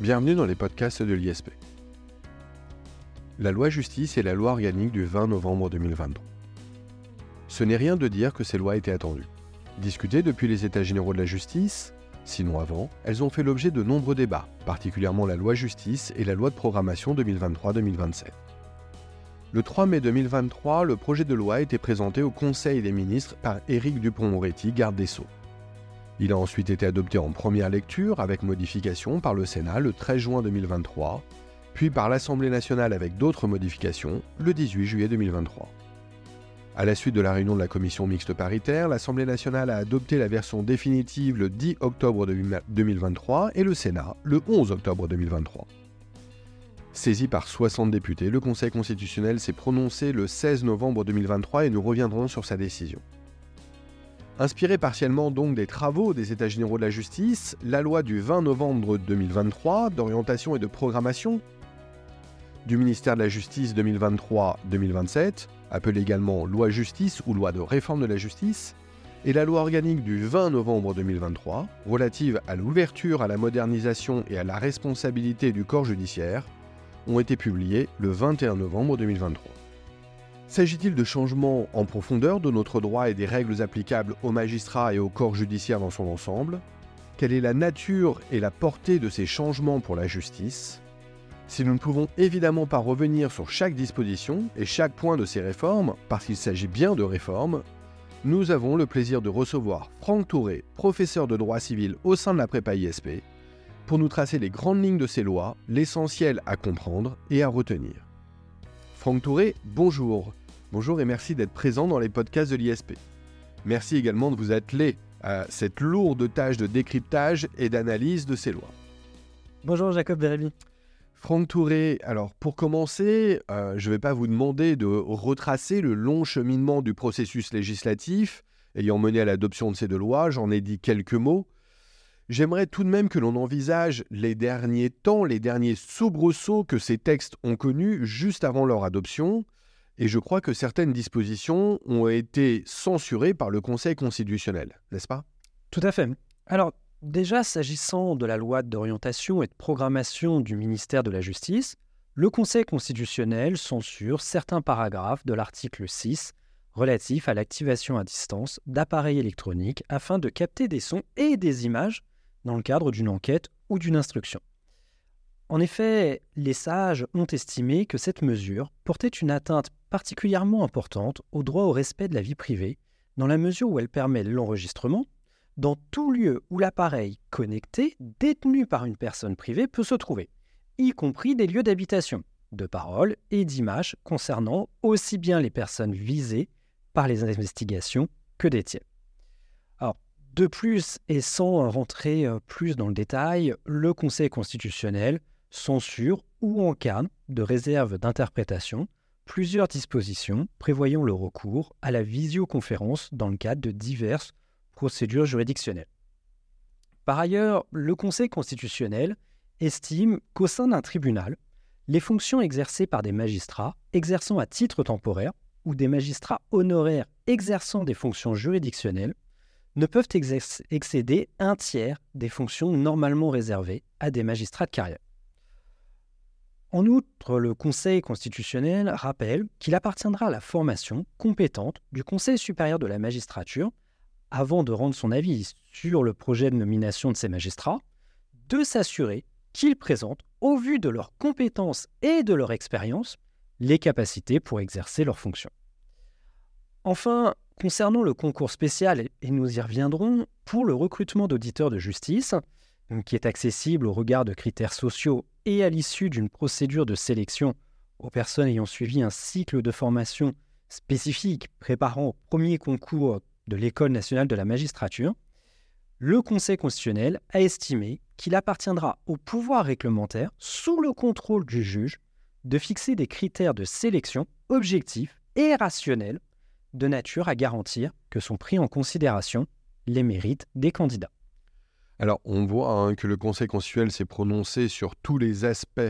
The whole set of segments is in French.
Bienvenue dans les podcasts de l'ISP. La loi justice est la loi organique du 20 novembre 2023. Ce n'est rien de dire que ces lois étaient attendues. Discutées depuis les États généraux de la justice, sinon avant, elles ont fait l'objet de nombreux débats, particulièrement la loi justice et la loi de programmation 2023-2027. Le 3 mai 2023, le projet de loi a été présenté au Conseil des ministres par Éric Dupont-Moretti, garde des Sceaux. Il a ensuite été adopté en première lecture avec modification par le Sénat le 13 juin 2023, puis par l'Assemblée nationale avec d'autres modifications le 18 juillet 2023. À la suite de la réunion de la commission mixte paritaire, l'Assemblée nationale a adopté la version définitive le 10 octobre 2023 et le Sénat le 11 octobre 2023. Saisi par 60 députés, le Conseil constitutionnel s'est prononcé le 16 novembre 2023 et nous reviendrons sur sa décision. Inspiré partiellement donc des travaux des États généraux de la justice, la loi du 20 novembre 2023 d'orientation et de programmation du ministère de la Justice 2023-2027, appelée également loi justice ou loi de réforme de la justice, et la loi organique du 20 novembre 2023 relative à l'ouverture, à la modernisation et à la responsabilité du corps judiciaire ont été publiées le 21 novembre 2023. S'agit-il de changements en profondeur de notre droit et des règles applicables aux magistrats et au corps judiciaire dans son ensemble? Quelle est la nature et la portée de ces changements pour la justice? Si nous ne pouvons évidemment pas revenir sur chaque disposition et chaque point de ces réformes, parce qu'il s'agit bien de réformes, nous avons le plaisir de recevoir Franck Touré, professeur de droit civil au sein de la prépa ISP, pour nous tracer les grandes lignes de ces lois, l'essentiel à comprendre et à retenir. Franck Touré, bonjour. Bonjour et merci d'être présent dans les podcasts de l'ISP. Merci également de vous atteler à cette lourde tâche de décryptage et d'analyse de ces lois. Bonjour Jacob Bérémy. Franck Touré, alors pour commencer, euh, je ne vais pas vous demander de retracer le long cheminement du processus législatif ayant mené à l'adoption de ces deux lois, j'en ai dit quelques mots. J'aimerais tout de même que l'on envisage les derniers temps, les derniers soubresauts que ces textes ont connus juste avant leur adoption, et je crois que certaines dispositions ont été censurées par le Conseil constitutionnel, n'est-ce pas? Tout à fait. Alors, déjà, s'agissant de la loi d'orientation et de programmation du ministère de la Justice, le Conseil constitutionnel censure certains paragraphes de l'article 6 relatif à l'activation à distance d'appareils électroniques afin de capter des sons et des images dans le cadre d'une enquête ou d'une instruction. En effet, les sages ont estimé que cette mesure portait une atteinte particulièrement importante au droit au respect de la vie privée, dans la mesure où elle permet l'enregistrement dans tout lieu où l'appareil connecté détenu par une personne privée peut se trouver, y compris des lieux d'habitation, de paroles et d'images concernant aussi bien les personnes visées par les investigations que des tiers. De plus, et sans rentrer euh, plus dans le détail, le Conseil constitutionnel censure ou encadre de réserve d'interprétation plusieurs dispositions prévoyant le recours à la visioconférence dans le cadre de diverses procédures juridictionnelles. Par ailleurs, le Conseil constitutionnel estime qu'au sein d'un tribunal, les fonctions exercées par des magistrats exerçant à titre temporaire ou des magistrats honoraires exerçant des fonctions juridictionnelles ne peuvent excéder un tiers des fonctions normalement réservées à des magistrats de carrière. En outre, le Conseil constitutionnel rappelle qu'il appartiendra à la formation compétente du Conseil supérieur de la magistrature, avant de rendre son avis sur le projet de nomination de ces magistrats, de s'assurer qu'ils présentent, au vu de leurs compétences et de leur expérience, les capacités pour exercer leurs fonctions. Enfin, Concernant le concours spécial, et nous y reviendrons, pour le recrutement d'auditeurs de justice, qui est accessible au regard de critères sociaux et à l'issue d'une procédure de sélection aux personnes ayant suivi un cycle de formation spécifique préparant au premier concours de l'École nationale de la magistrature, le Conseil constitutionnel a estimé qu'il appartiendra au pouvoir réglementaire, sous le contrôle du juge, de fixer des critères de sélection objectifs et rationnels de nature à garantir que sont pris en considération les mérites des candidats. Alors, on voit hein, que le Conseil constitutionnel s'est prononcé sur tous les aspects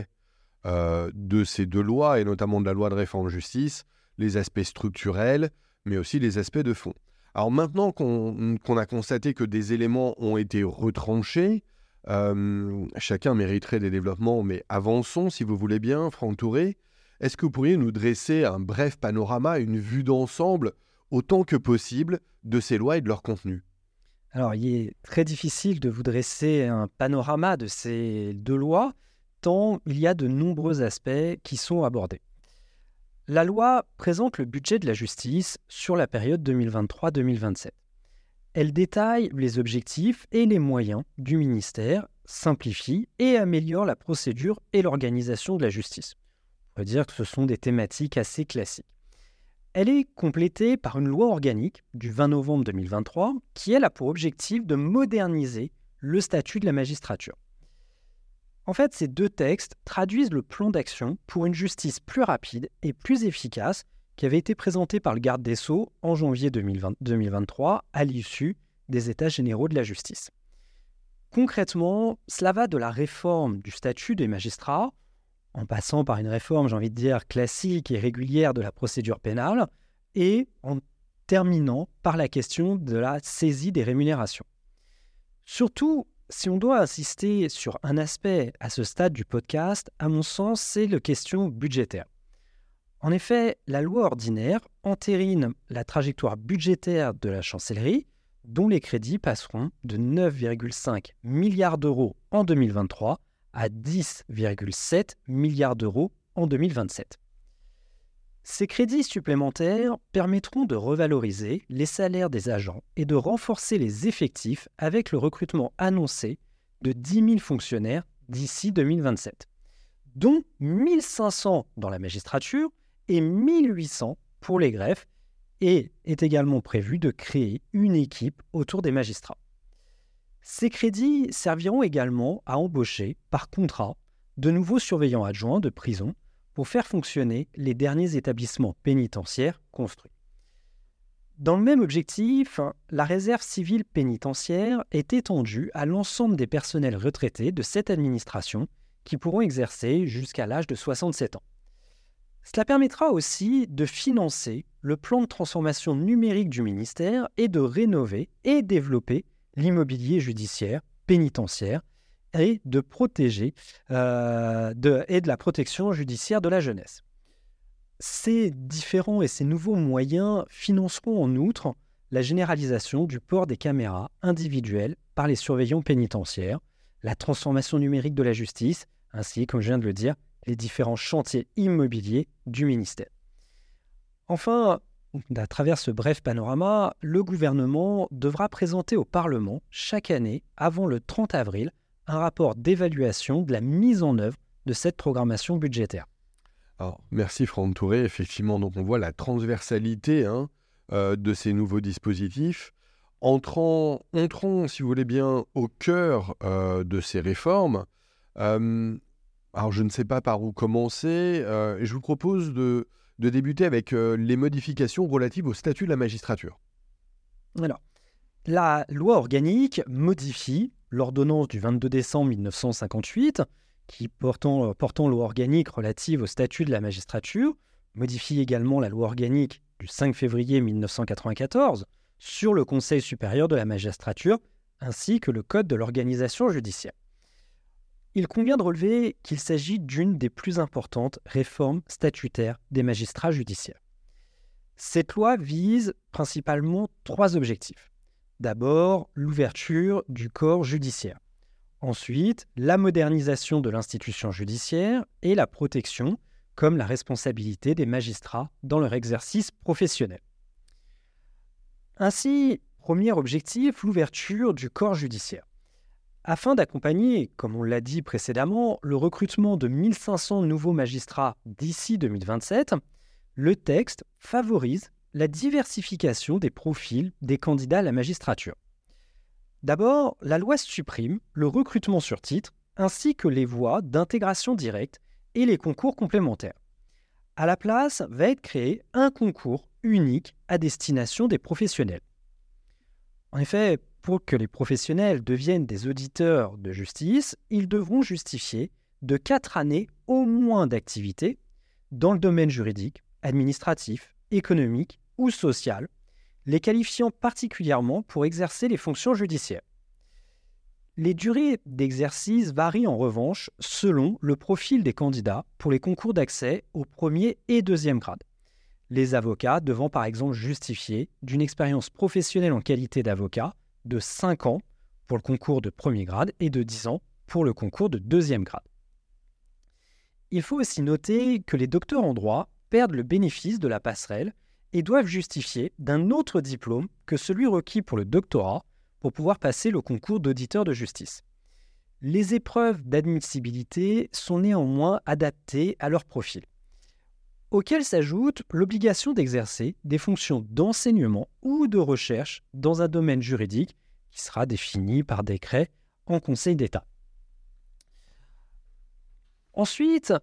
euh, de ces deux lois, et notamment de la loi de réforme de justice, les aspects structurels, mais aussi les aspects de fond. Alors maintenant qu'on a constaté que des éléments ont été retranchés, Euh, chacun mériterait des développements, mais avançons si vous voulez bien, Franck Touré. Est-ce que vous pourriez nous dresser un bref panorama, une vue d'ensemble, autant que possible, de ces lois et de leur contenu Alors, il est très difficile de vous dresser un panorama de ces deux lois, tant il y a de nombreux aspects qui sont abordés. La loi présente le budget de la justice sur la période 2023-2027. Elle détaille les objectifs et les moyens du ministère, simplifie et améliore la procédure et l'organisation de la justice. On peut dire que ce sont des thématiques assez classiques. Elle est complétée par une loi organique du 20 novembre 2023 qui elle a pour objectif de moderniser le statut de la magistrature. En fait, ces deux textes traduisent le plan d'action pour une justice plus rapide et plus efficace qui avait été présenté par le garde des Sceaux en janvier 2023 à l'issue des États généraux de la justice. Concrètement, cela va de la réforme du statut des magistrats, en passant par une réforme, j'ai envie de dire, classique et régulière de la procédure pénale, et en terminant par la question de la saisie des rémunérations. Surtout, si on doit insister sur un aspect à ce stade du podcast, à mon sens, c'est la question budgétaire. En effet, la loi ordinaire entérine la trajectoire budgétaire de la chancellerie, dont les crédits passeront de 9,5 milliards d'euros en 2023 à 10,7 milliards d'euros en 2027. Ces crédits supplémentaires permettront de revaloriser les salaires des agents et de renforcer les effectifs avec le recrutement annoncé de 10 000 fonctionnaires d'ici 2027, dont 1500 dans la magistrature et 1800 pour les greffes, et est également prévu de créer une équipe autour des magistrats. Ces crédits serviront également à embaucher, par contrat, de nouveaux surveillants adjoints de prison pour faire fonctionner les derniers établissements pénitentiaires construits. Dans le même objectif, la réserve civile pénitentiaire est étendue à l'ensemble des personnels retraités de cette administration qui pourront exercer jusqu'à l'âge de 67 ans. Cela permettra aussi de financer le plan de transformation numérique du ministère et de rénover et développer l'immobilier judiciaire, pénitentiaire et de protéger euh, et de la protection judiciaire de la jeunesse. Ces différents et ces nouveaux moyens financeront en outre la généralisation du port des caméras individuelles par les surveillants pénitentiaires, la transformation numérique de la justice, ainsi, comme je viens de le dire, les différents chantiers immobiliers du ministère. Enfin, à travers ce bref panorama, le gouvernement devra présenter au Parlement chaque année, avant le 30 avril, un rapport d'évaluation de la mise en œuvre de cette programmation budgétaire. Alors, merci Franck Touré. Effectivement, donc on voit la transversalité hein, euh, de ces nouveaux dispositifs. Entrant, entrons, si vous voulez bien, au cœur euh, de ces réformes. Euh, alors, je ne sais pas par où commencer. Euh, je vous propose de, débuter avec euh, les modifications relatives au statut de la magistrature. Alors, la loi organique modifie l'ordonnance du 22 décembre 1958, qui portant, portant loi organique relative au statut de la magistrature, modifie également la loi organique du 5 février 1994 sur le Conseil supérieur de la magistrature, ainsi que le Code de l'organisation judiciaire il convient de relever qu'il s'agit d'une des plus importantes réformes statutaires des magistrats judiciaires. Cette loi vise principalement trois objectifs. D'abord, l'ouverture du corps judiciaire. Ensuite, la modernisation de l'institution judiciaire et la protection, comme la responsabilité des magistrats dans leur exercice professionnel. Ainsi, premier objectif, l'ouverture du corps judiciaire. Afin d'accompagner, comme on l'a dit précédemment, le recrutement de 1500 nouveaux magistrats d'ici 2027, le texte favorise la diversification des profils des candidats à la magistrature. D'abord, la loi supprime le recrutement sur titre ainsi que les voies d'intégration directe et les concours complémentaires. À la place va être créé un concours unique à destination des professionnels. En effet, pour que les professionnels deviennent des auditeurs de justice, ils devront justifier de quatre années au moins d'activité dans le domaine juridique, administratif, économique ou social, les qualifiant particulièrement pour exercer les fonctions judiciaires. Les durées d'exercice varient en revanche selon le profil des candidats pour les concours d'accès au premier et deuxième grade. Les avocats devant par exemple justifier d'une expérience professionnelle en qualité d'avocat de 5 ans pour le concours de premier grade et de 10 ans pour le concours de deuxième grade. Il faut aussi noter que les docteurs en droit perdent le bénéfice de la passerelle et doivent justifier d'un autre diplôme que celui requis pour le doctorat pour pouvoir passer le concours d'auditeur de justice. Les épreuves d'admissibilité sont néanmoins adaptées à leur profil, auquel s'ajoute l'obligation d'exercer des fonctions d'enseignement ou de recherche dans un domaine juridique qui sera défini par décret en Conseil d'État. Ensuite,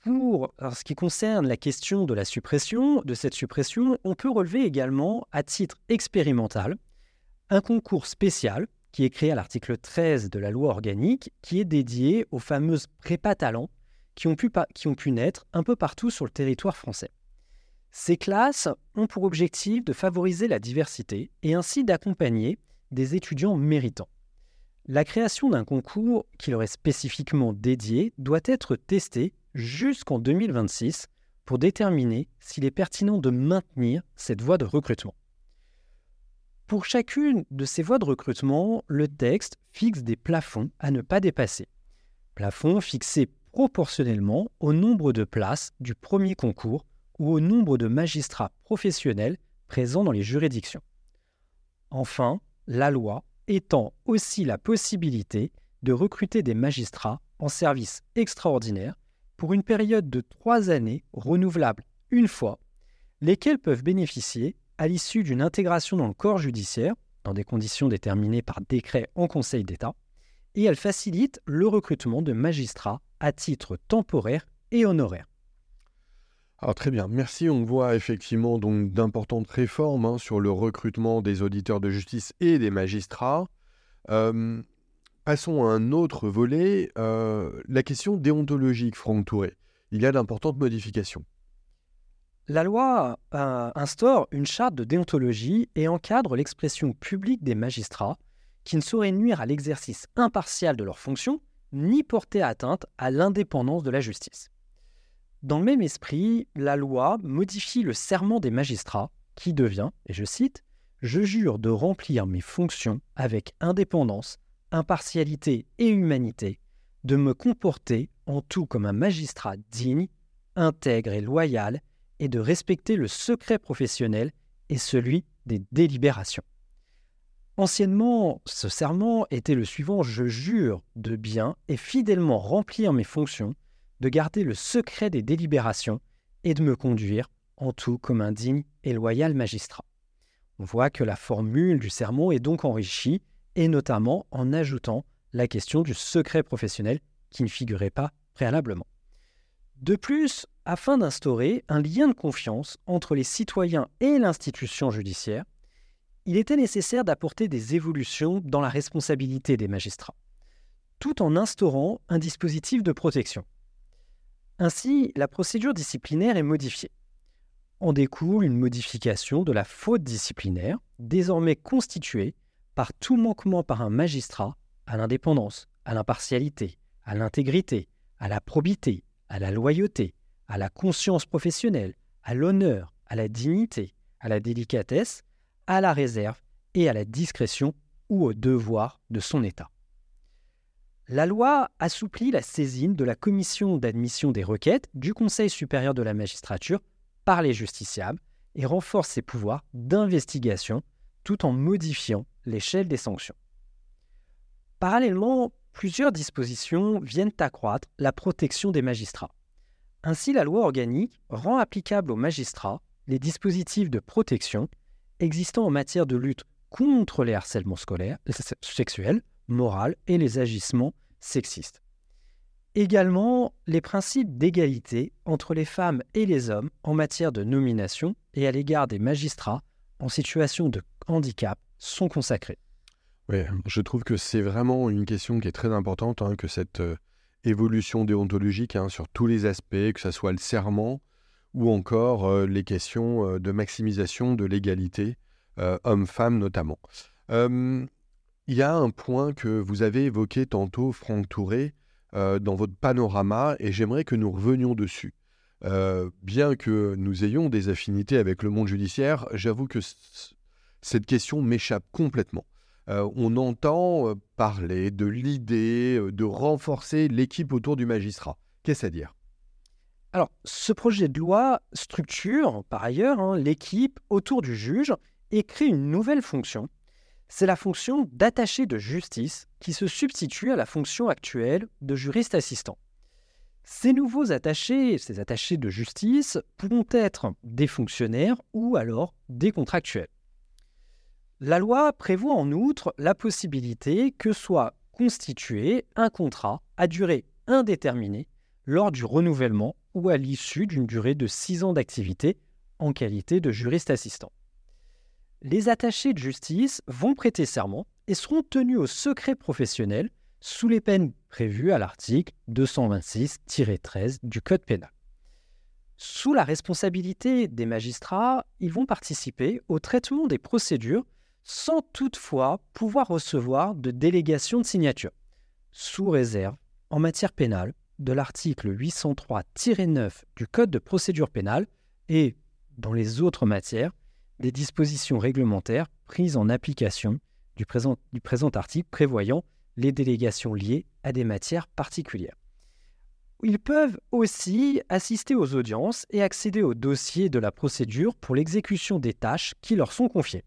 pour ce qui concerne la question de la suppression, de cette suppression, on peut relever également, à titre expérimental, un concours spécial qui est créé à l'article 13 de la loi organique, qui est dédié aux fameuses prépa talents qui ont, pu naître un peu partout sur le territoire français. Ces classes ont pour objectif de favoriser la diversité et ainsi d'accompagner des étudiants méritants. La création d'un concours qui leur est spécifiquement dédié doit être testée jusqu'en 2026 pour déterminer s'il est pertinent de maintenir cette voie de recrutement. Pour chacune de ces voies de recrutement, le texte fixe des plafonds à ne pas dépasser. Plafonds fixés proportionnellement au nombre de places du premier concours ou au nombre de magistrats professionnels présents dans les juridictions. Enfin, la loi étend aussi la possibilité de recruter des magistrats en service extraordinaire pour une période de trois années renouvelable une fois, lesquels peuvent bénéficier à l'issue d'une intégration dans le corps judiciaire, dans des conditions déterminées par décret en Conseil d'État, et elle facilite le recrutement de magistrats à titre temporaire et honoraire. Alors très bien, merci. On voit effectivement donc d'importantes réformes hein, sur le recrutement des auditeurs de justice et des magistrats. Euh, passons à un autre volet, euh, la question déontologique, Franck Touré. Il y a d'importantes modifications. La loi euh, instaure une charte de déontologie et encadre l'expression publique des magistrats qui ne saurait nuire à l'exercice impartial de leurs fonctions ni porter atteinte à l'indépendance de la justice. Dans le même esprit, la loi modifie le serment des magistrats qui devient, et je cite, Je jure de remplir mes fonctions avec indépendance, impartialité et humanité, de me comporter en tout comme un magistrat digne, intègre et loyal, et de respecter le secret professionnel et celui des délibérations. Anciennement, ce serment était le suivant Je jure de bien et fidèlement remplir mes fonctions, de garder le secret des délibérations et de me conduire en tout comme un digne et loyal magistrat. On voit que la formule du serment est donc enrichie, et notamment en ajoutant la question du secret professionnel qui ne figurait pas préalablement. De plus, afin d'instaurer un lien de confiance entre les citoyens et l'institution judiciaire, il était nécessaire d'apporter des évolutions dans la responsabilité des magistrats, tout en instaurant un dispositif de protection. Ainsi, la procédure disciplinaire est modifiée. En découle une modification de la faute disciplinaire, désormais constituée par tout manquement par un magistrat à l'indépendance, à l'impartialité, à l'intégrité, à la probité, à la loyauté, à la conscience professionnelle, à l'honneur, à la dignité, à la délicatesse, à la réserve et à la discrétion ou au devoir de son État. La loi assouplit la saisine de la commission d'admission des requêtes du Conseil supérieur de la magistrature par les justiciables et renforce ses pouvoirs d'investigation tout en modifiant l'échelle des sanctions. Parallèlement, plusieurs dispositions viennent accroître la protection des magistrats. Ainsi, la loi organique rend applicable aux magistrats les dispositifs de protection existant en matière de lutte contre les harcèlements scolaires, sexuels, moraux et les agissements sexistes. Également, les principes d'égalité entre les femmes et les hommes en matière de nomination et à l'égard des magistrats en situation de handicap sont consacrés. Oui, je trouve que c'est vraiment une question qui est très importante, hein, que cette euh, évolution déontologique hein, sur tous les aspects, que ce soit le serment ou encore euh, les questions euh, de maximisation de l'égalité, homme-femme notamment. Il y a un point que vous avez évoqué tantôt, Franck Touré, euh, dans votre panorama, et j'aimerais que nous revenions dessus. Euh, bien que nous ayons des affinités avec le monde judiciaire, j'avoue que cette question m'échappe complètement. Euh, on entend parler de l'idée de renforcer l'équipe autour du magistrat. Qu'est-ce à dire? Alors, ce projet de loi structure, par ailleurs, hein, l'équipe autour du juge et crée une nouvelle fonction. C'est la fonction d'attaché de justice qui se substitue à la fonction actuelle de juriste assistant. Ces nouveaux attachés, ces attachés de justice, pourront être des fonctionnaires ou alors des contractuels. La loi prévoit en outre la possibilité que soit constitué un contrat à durée indéterminée lors du renouvellement ou à l'issue d'une durée de 6 ans d'activité en qualité de juriste assistant. Les attachés de justice vont prêter serment et seront tenus au secret professionnel sous les peines prévues à l'article 226-13 du Code pénal. Sous la responsabilité des magistrats, ils vont participer au traitement des procédures sans toutefois pouvoir recevoir de délégation de signature, sous réserve, en matière pénale, de l'article 803-9 du Code de procédure pénale et, dans les autres matières, des dispositions réglementaires prises en application du présent, article prévoyant les délégations liées à des matières particulières. Ils peuvent aussi assister aux audiences et accéder aux dossiers de la procédure pour l'exécution des tâches qui leur sont confiées.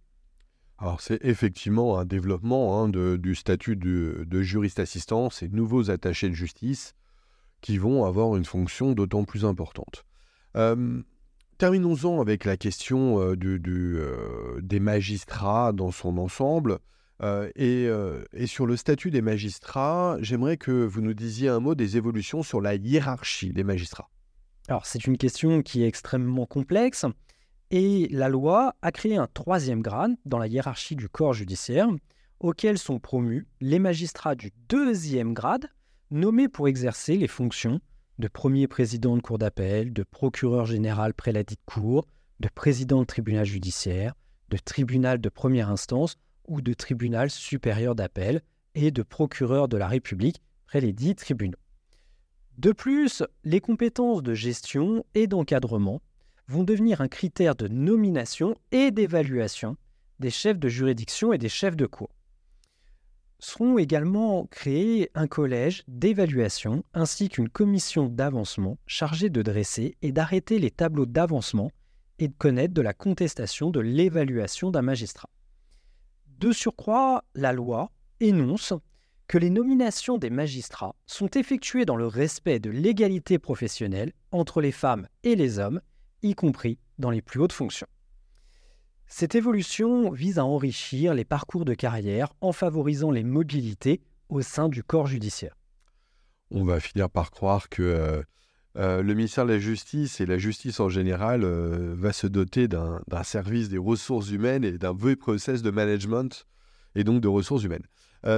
Alors c'est effectivement un développement hein, du statut de, de, juriste assistant, ces nouveaux attachés de justice qui vont avoir une fonction d'autant plus importante. Euh, terminons-en avec la question euh, du, euh, des magistrats dans son ensemble. Et, et, sur le statut des magistrats, j'aimerais que vous nous disiez un mot des évolutions sur la hiérarchie des magistrats. Alors c'est une question qui est extrêmement complexe et la loi a créé un troisième grade dans la hiérarchie du corps judiciaire auquel sont promus les magistrats du deuxième grade nommé pour exercer les fonctions de premier président de cour d'appel, de procureur général près la dite cour, de président de tribunal judiciaire, de tribunal de première instance ou de tribunal supérieur d'appel et de procureur de la République près les dits tribunaux. De plus, les compétences de gestion et d'encadrement vont devenir un critère de nomination et d'évaluation des chefs de juridiction et des chefs de cour seront également créés un collège d'évaluation ainsi qu'une commission d'avancement chargée de dresser et d'arrêter les tableaux d'avancement et de connaître de la contestation de l'évaluation d'un magistrat. De surcroît, la loi énonce que les nominations des magistrats sont effectuées dans le respect de l'égalité professionnelle entre les femmes et les hommes, y compris dans les plus hautes fonctions. Cette évolution vise à enrichir les parcours de carrière en favorisant les mobilités au sein du corps judiciaire. On va finir par croire que euh, euh, le ministère de la Justice et la justice en général euh, va se doter d'un service des ressources humaines et d'un vrai process de management et donc de ressources humaines.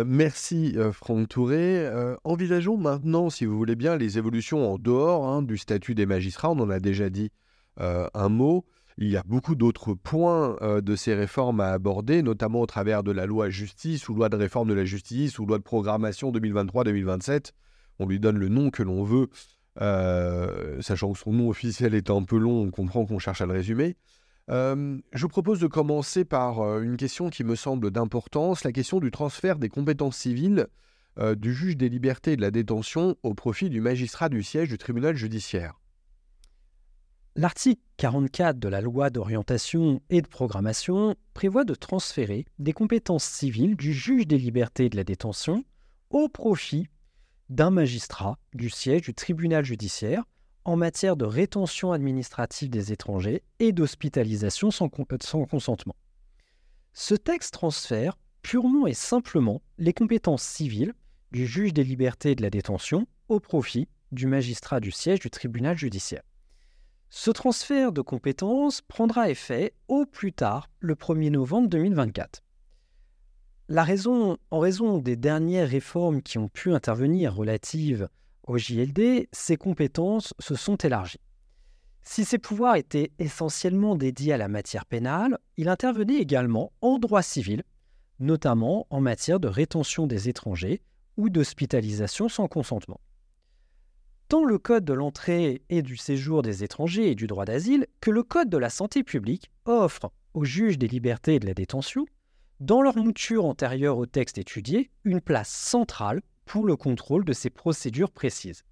merci Franck Touré. envisageons maintenant, si vous voulez bien, les évolutions en dehors hein, du statut des magistrats. On en a déjà dit un mot. Il y a beaucoup d'autres points euh, de ces réformes à aborder, notamment au travers de la loi justice ou loi de réforme de la justice ou loi de programmation 2023-2027. On lui donne le nom que l'on veut, euh, sachant que son nom officiel est un peu long, on comprend qu'on cherche à le résumer. Euh, je vous propose de commencer par une question qui me semble d'importance, la question du transfert des compétences civiles du juge des libertés et de la détention au profit du magistrat du siège du tribunal judiciaire. L'article 44 de la loi d'orientation et de programmation prévoit de transférer des compétences civiles du juge des libertés et de la détention au profit d'un magistrat du siège du tribunal judiciaire en matière de rétention administrative des étrangers et d'hospitalisation sans, sans, consentement. Ce texte transfère purement et simplement les compétences civiles du juge des libertés et de la détention au profit du magistrat du siège du tribunal judiciaire. Ce transfert de compétences prendra effet au plus tard le 1er novembre 2024. La raison, en raison des dernières réformes qui ont pu intervenir relatives au JLD, ces compétences se sont élargies. Si ces pouvoirs étaient essentiellement dédiés à la matière pénale, il intervenait également en droit civil, notamment en matière de rétention des étrangers ou d'hospitalisation sans consentement. Tant le Code de l'entrée et du séjour des étrangers et du droit d'asile que le Code de la santé publique offrent aux juges des libertés et de la détention, dans leur mouture antérieure au texte étudié, une place centrale pour le contrôle de ces procédures précises.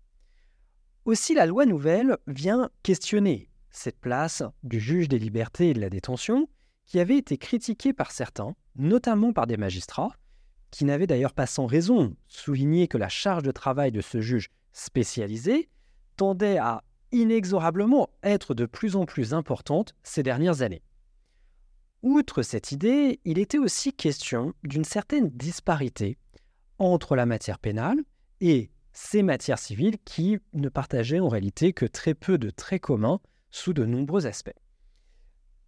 Aussi, la loi nouvelle vient questionner cette place du juge des libertés et de la détention, qui avait été critiquée par certains, notamment par des magistrats, qui n'avaient d'ailleurs pas sans raison souligné que la charge de travail de ce juge spécialisé tendait à inexorablement être de plus en plus importante ces dernières années. Outre cette idée, il était aussi question d'une certaine disparité entre la matière pénale et ces matières civiles qui ne partageaient en réalité que très peu de traits communs sous de nombreux aspects.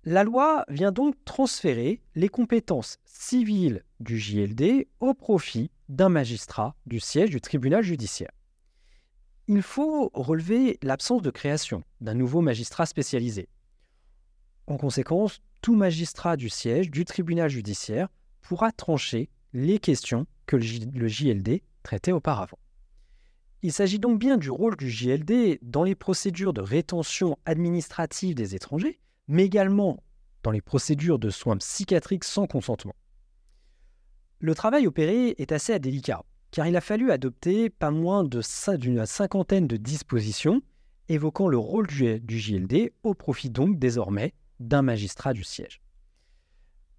La loi vient donc transférer les compétences civiles du JLD au profit d'un magistrat du siège du tribunal judiciaire. Il faut relever l'absence de création d'un nouveau magistrat spécialisé. En conséquence, tout magistrat du siège du tribunal judiciaire pourra trancher les questions que le JLD traitait auparavant. Il s'agit donc bien du rôle du JLD dans les procédures de rétention administrative des étrangers, mais également dans les procédures de soins psychiatriques sans consentement. Le travail opéré est assez délicat, car il a fallu adopter pas moins d'une cinquantaine de dispositions évoquant le rôle du, du JLD au profit donc désormais d'un magistrat du siège.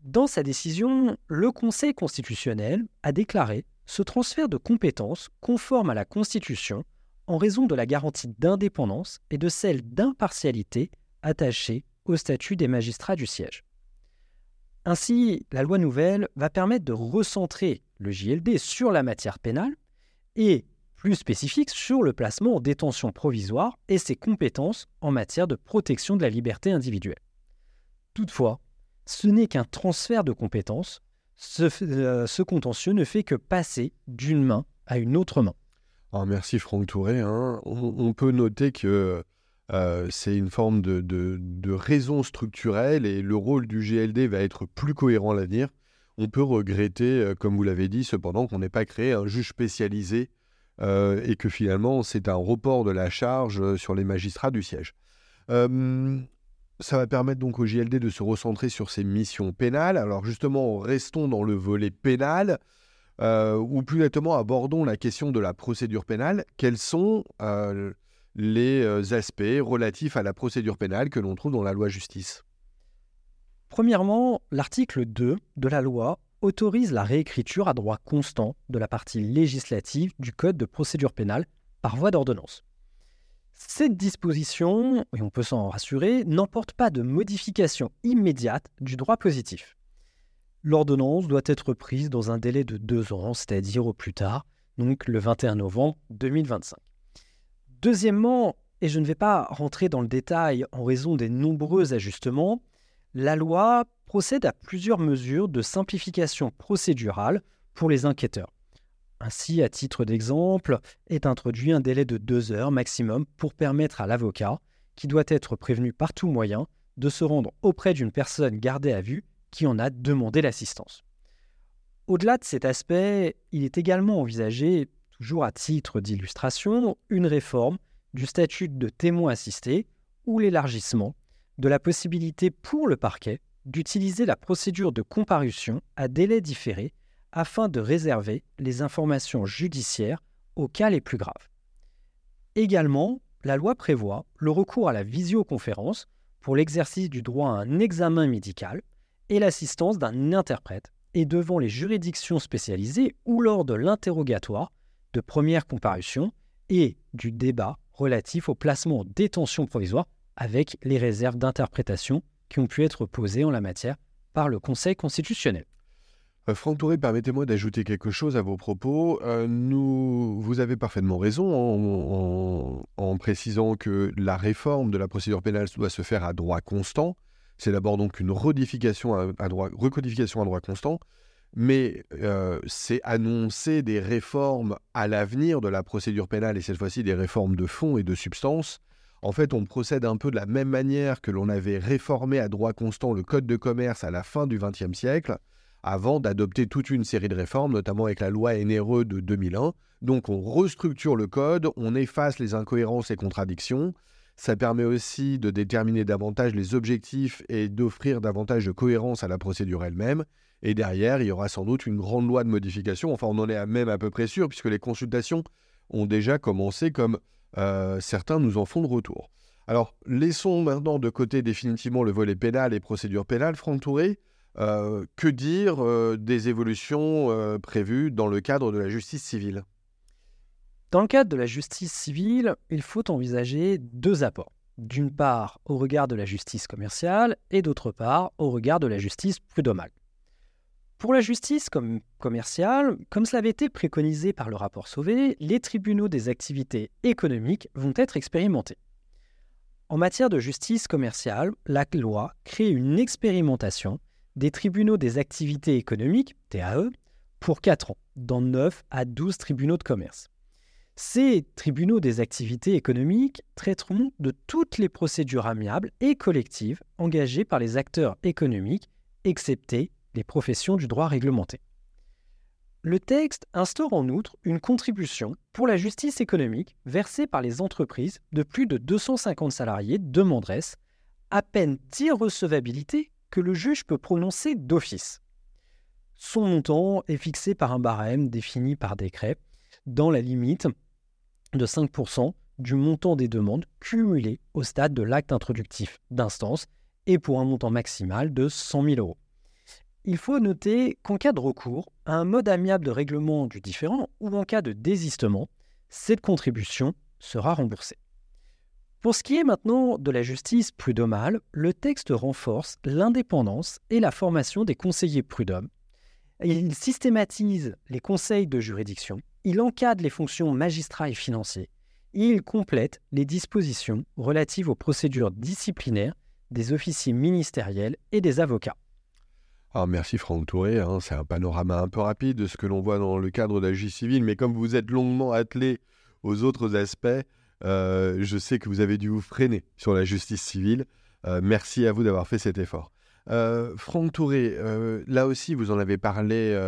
Dans sa décision, le Conseil constitutionnel a déclaré ce transfert de compétences conforme à la Constitution en raison de la garantie d'indépendance et de celle d'impartialité attachée au statut des magistrats du siège. Ainsi, la loi nouvelle va permettre de recentrer le JLD sur la matière pénale et, plus spécifique, sur le placement en détention provisoire et ses compétences en matière de protection de la liberté individuelle. Toutefois, ce n'est qu'un transfert de compétences euh, ce, contentieux ne fait que passer d'une main à une autre main. Alors merci Franck Touré. Hein. On, peut noter que euh, c'est une forme de, raison structurelle et le rôle du GLD va être plus cohérent à l'avenir. On peut regretter, euh, comme vous l'avez dit, cependant qu'on n'ait pas créé un juge spécialisé et que finalement c'est un report de la charge sur les magistrats du siège. Ça va permettre donc au JLD de se recentrer sur ses missions pénales. Alors justement, restons dans le volet pénal, euh, ou plus nettement abordons la question de la procédure pénale. Quels sont euh, les euh, aspects relatifs à la procédure pénale que l'on trouve dans la loi justice Premièrement, l'article 2 de la loi autorise la réécriture à droit constant de la partie législative du Code de procédure pénale par voie d'ordonnance. Cette disposition, et on peut s'en rassurer, n'emporte pas de modification immédiate du droit positif. L'ordonnance doit être prise dans un délai de deux ans, c'est-à-dire au plus tard, donc le 21 novembre 2025. Deuxièmement, et je ne vais pas rentrer dans le détail en raison des nombreux ajustements, la loi procède à plusieurs mesures de simplification procédurale pour les enquêteurs. Ainsi, à titre d'exemple, est introduit un délai de deux heures maximum pour permettre à l'avocat, qui doit être prévenu par tout moyen, de se rendre auprès d'une personne gardée à vue qui en a demandé l'assistance. Au-delà de cet aspect, il est également envisagé, toujours à titre d'illustration, une réforme du statut de témoin assisté ou l'élargissement de la possibilité pour le parquet d'utiliser la procédure de comparution à délai différé afin de réserver les informations judiciaires aux cas les plus graves. Également, la loi prévoit le recours à la visioconférence pour l'exercice du droit à un examen médical et l'assistance d'un interprète et devant les juridictions spécialisées ou lors de l'interrogatoire de première comparution et du débat relatif au placement en détention provisoire avec les réserves d'interprétation qui ont pu être posées en la matière par le Conseil constitutionnel. Euh, Franck Touré, permettez-moi d'ajouter quelque chose à vos propos. Euh, nous, vous avez parfaitement raison en, précisant que la réforme de la procédure pénale doit se faire à droit constant. C'est d'abord donc une à, droit, recodification à droit constant, mais c'est annoncer des réformes à l'avenir de la procédure pénale, et cette fois-ci des réformes de fond et de substance. En fait, on procède un peu de la même manière que l'on avait réformé à droit constant le Code de commerce à la fin du XXe siècle avant d'adopter toute une série de réformes, notamment avec la loi NRE de 2001. Donc on restructure le code, on efface les incohérences et contradictions. Ça permet aussi de déterminer davantage les objectifs et d'offrir davantage de cohérence à la procédure elle-même. Et derrière, il y aura sans doute une grande loi de modification. Enfin, on en est même à peu près sûr, puisque les consultations ont déjà commencé, comme euh, certains nous en font le retour. Alors, laissons maintenant de côté définitivement le volet pénal et procédure pénale. Franck Touré, euh, que dire euh, des évolutions prévues dans le cadre de la justice civile? Dans le cadre de la justice civile, il faut envisager deux apports. D'une part, au regard de la justice commerciale et d'autre part, au regard de la justice prud'homale. Pour la justice comme commerciale, comme cela avait été préconisé par le rapport Sauvé, les tribunaux des activités économiques vont être expérimentés. En matière de justice commerciale, la loi crée une expérimentation des tribunaux des activités économiques, TAE, pour 4 ans, dans 9 à 12 tribunaux de commerce. Ces tribunaux des activités économiques traiteront de toutes les procédures amiables et collectives engagées par les acteurs économiques, excepté les professions du droit réglementé. Le texte instaure en outre une contribution pour la justice économique versée par les entreprises de plus de 250 salariés demanderesses, à peine d'irrecevabilité que le juge peut prononcer d'office. Son montant est fixé par un barème défini par décret dans la limite de 5% du montant des demandes cumulées au stade de l'acte introductif d'instance et pour un montant maximal de 100 000 euros. Il faut noter qu'en cas de recours à un mode amiable de règlement du différend ou en cas de désistement, cette contribution sera remboursée. Pour ce qui est maintenant de la justice prud'homale, le texte renforce l'indépendance et la formation des conseillers prud'hommes. Il systématise les conseils de juridiction, il encadre les fonctions magistrats et financiers, et il complète les dispositions relatives aux procédures disciplinaires des officiers ministériels et des avocats. Alors merci Franck Touré, hein. c'est un panorama un peu rapide de ce que l'on voit dans le cadre de la justice civile, mais comme vous êtes longuement attelé aux autres aspects, euh, je sais que vous avez dû vous freiner sur la justice civile. Euh, merci à vous d'avoir fait cet effort. Euh, Franck Touré, là aussi vous en avez parlé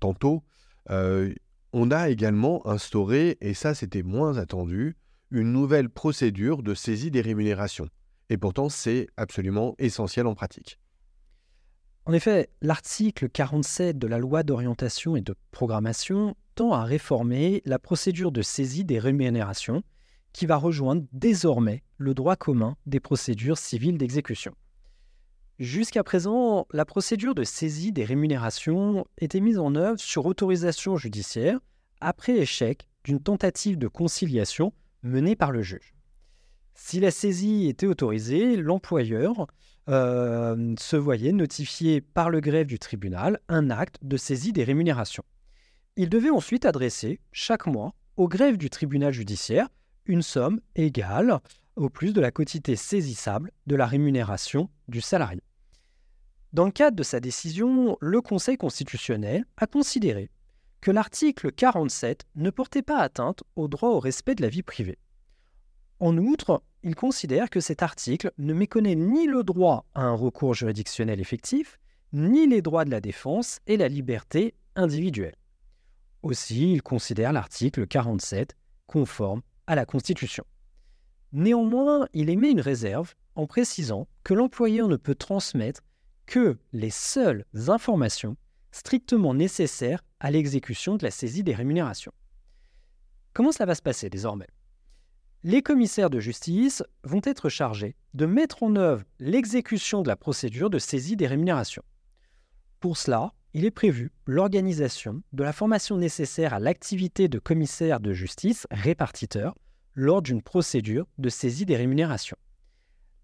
tantôt, on a également instauré, et ça c'était moins attendu, une nouvelle procédure de saisie des rémunérations. Et pourtant c'est absolument essentiel en pratique. En effet, l'article 47 de la loi d'orientation et de programmation tend à réformer la procédure de saisie des rémunérations qui va rejoindre désormais le droit commun des procédures civiles d'exécution. Jusqu'à présent, la procédure de saisie des rémunérations était mise en œuvre sur autorisation judiciaire après échec d'une tentative de conciliation menée par le juge. Si la saisie était autorisée, l'employeur euh, se voyait notifier par le greffe du tribunal un acte de saisie des rémunérations. Il devait ensuite adresser chaque mois au greffe du tribunal judiciaire une somme égale au plus de la quotité saisissable de la rémunération du salarié. Dans le cadre de sa décision, le Conseil constitutionnel a considéré que l'article 47 ne portait pas atteinte au droit au respect de la vie privée. En outre, il considère que cet article ne méconnaît ni le droit à un recours juridictionnel effectif, ni les droits de la défense et la liberté individuelle. Aussi, il considère l'article 47 conforme à la Constitution. Néanmoins, il émet une réserve en précisant que l'employeur ne peut transmettre que les seules informations strictement nécessaires à l'exécution de la saisie des rémunérations. Comment cela va se passer désormais? Les commissaires de justice vont être chargés de mettre en œuvre l'exécution de la procédure de saisie des rémunérations. Pour cela, il est prévu l'organisation de la formation nécessaire à l'activité de commissaire de justice répartiteur lors d'une procédure de saisie des rémunérations.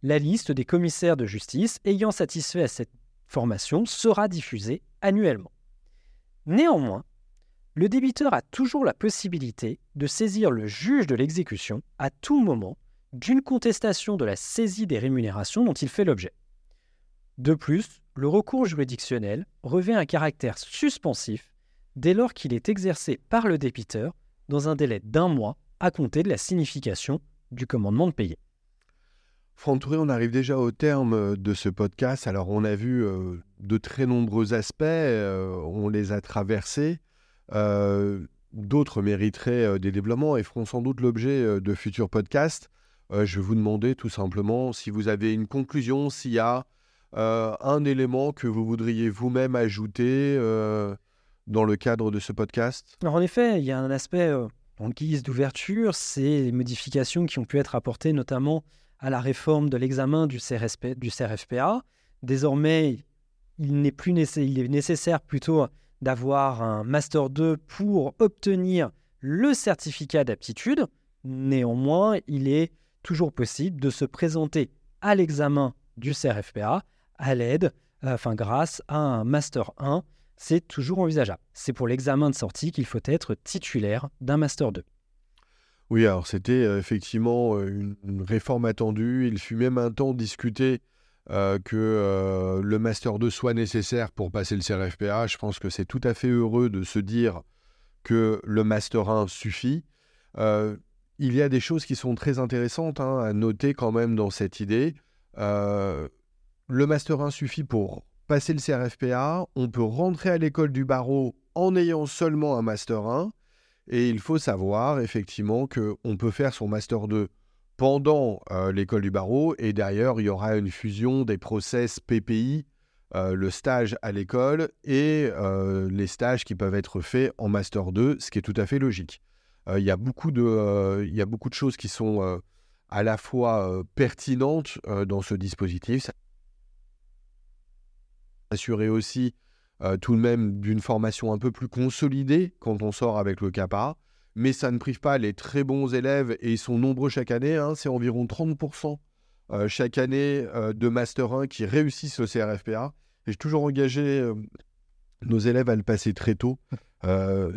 La liste des commissaires de justice ayant satisfait à cette formation sera diffusée annuellement. Néanmoins, le débiteur a toujours la possibilité de saisir le juge de l'exécution à tout moment d'une contestation de la saisie des rémunérations dont il fait l'objet. De plus, le recours juridictionnel revêt un caractère suspensif dès lors qu'il est exercé par le débiteur dans un délai d'un mois à compter de la signification du commandement de payer. Franck Touré, on arrive déjà au terme de ce podcast. Alors, on a vu de très nombreux aspects, on les a traversés. D'autres mériteraient des développements et feront sans doute l'objet de futurs podcasts. je vais vous demander tout simplement si vous avez une conclusion, s'il y a un élément que vous voudriez vous-même ajouter dans le cadre de ce podcast Alors en effet, il y a un aspect en guise d'ouverture, c'est les modifications qui ont pu être apportées notamment à la réforme de l'examen du, du CRFPA. Désormais, il, n'est plus il est nécessaire plutôt d'avoir un Master 2 pour obtenir le certificat d'aptitude. Néanmoins, il est toujours possible de se présenter à l'examen du CRFPA à l'aide, enfin grâce à un Master 1 c'est toujours envisageable. C'est pour l'examen de sortie qu'il faut être titulaire d'un Master 2. Oui, alors c'était euh, effectivement euh, une, réforme attendue. Il fut même un temps discuté euh, que le Master 2 soit nécessaire pour passer le CRFPA. Je pense que c'est tout à fait heureux de se dire que le Master 1 suffit. il y a des choses qui sont très intéressantes hein, à noter quand même dans cette idée. le Master 1 suffit pour passer le CRFPA, on peut rentrer à l'école du barreau en ayant seulement un Master 1. Et il faut savoir effectivement qu'on peut faire son Master 2 pendant euh, l'école du barreau. Et d'ailleurs, il y aura une fusion des process PPI, euh, le stage à l'école et euh, les stages qui peuvent être faits en Master 2, ce qui est tout à fait logique. il, y a beaucoup de, il y a beaucoup de choses qui sont à la fois pertinentes dans ce dispositif assurer aussi euh, tout de même d'une formation un peu plus consolidée quand on sort avec le CAPA. Mais ça ne prive pas les très bons élèves, et ils sont nombreux chaque année, hein, c'est environ 30% euh, chaque année euh, de Master 1 qui réussissent le CRFPA. Et j'ai toujours engagé nos élèves à le passer très tôt.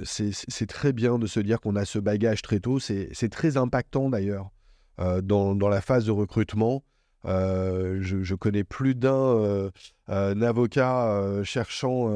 c'est très bien de se dire qu'on a ce bagage très tôt. C'est très impactant d'ailleurs dans, la phase de recrutement. Euh, je, connais plus d'un euh, avocat euh, cherchant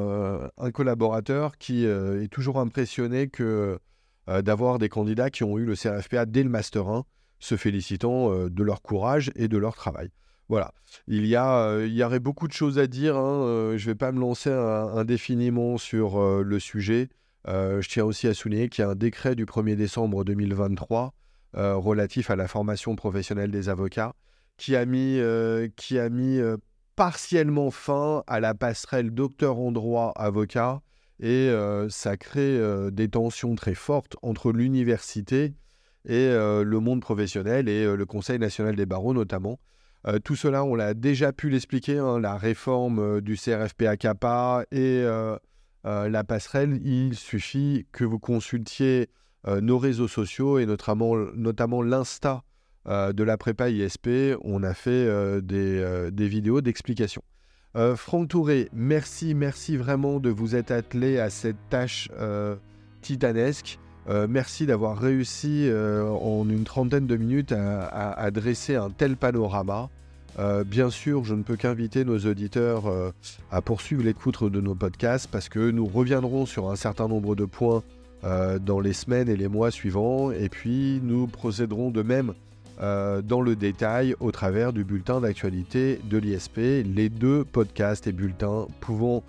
un collaborateur qui est toujours impressionné que d'avoir des candidats qui ont eu le CRFPA dès le Master 1, se félicitant de leur courage et de leur travail. Voilà, il y, a, il y aurait beaucoup de choses à dire. Hein. je ne vais pas me lancer indéfiniment sur le sujet. je tiens aussi à souligner qu'il y a un décret du 1er décembre 2023 relatif à la formation professionnelle des avocats qui a mis, euh, qui a mis euh, partiellement fin à la passerelle docteur en droit avocat et euh, ça crée des tensions très fortes entre l'université et le monde professionnel et le Conseil national des barreaux notamment. tout cela, on l'a déjà pu l'expliquer, hein, la réforme du CRFPA-CAPA et la passerelle, il suffit que vous consultiez nos réseaux sociaux et notamment, notamment l'Insta euh, de la prépa ISP, on a fait euh, euh, des, vidéos d'explication. Franck Touré, merci, merci vraiment de vous être attelé à cette tâche titanesque. merci d'avoir réussi en une trentaine de minutes à, dresser un tel panorama. bien sûr, je ne peux qu'inviter nos auditeurs à poursuivre l'écoute de nos podcasts parce que nous reviendrons sur un certain nombre de points dans les semaines et les mois suivants et puis nous procéderons de même euh, dans le détail au travers du bulletin d'actualité de l'ISP. Les deux podcasts et bulletins pouvant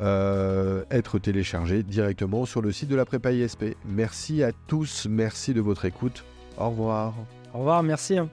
euh, être téléchargés directement sur le site de la prépa ISP. Merci à tous, merci de votre écoute. Au revoir. Au revoir, merci. Hein.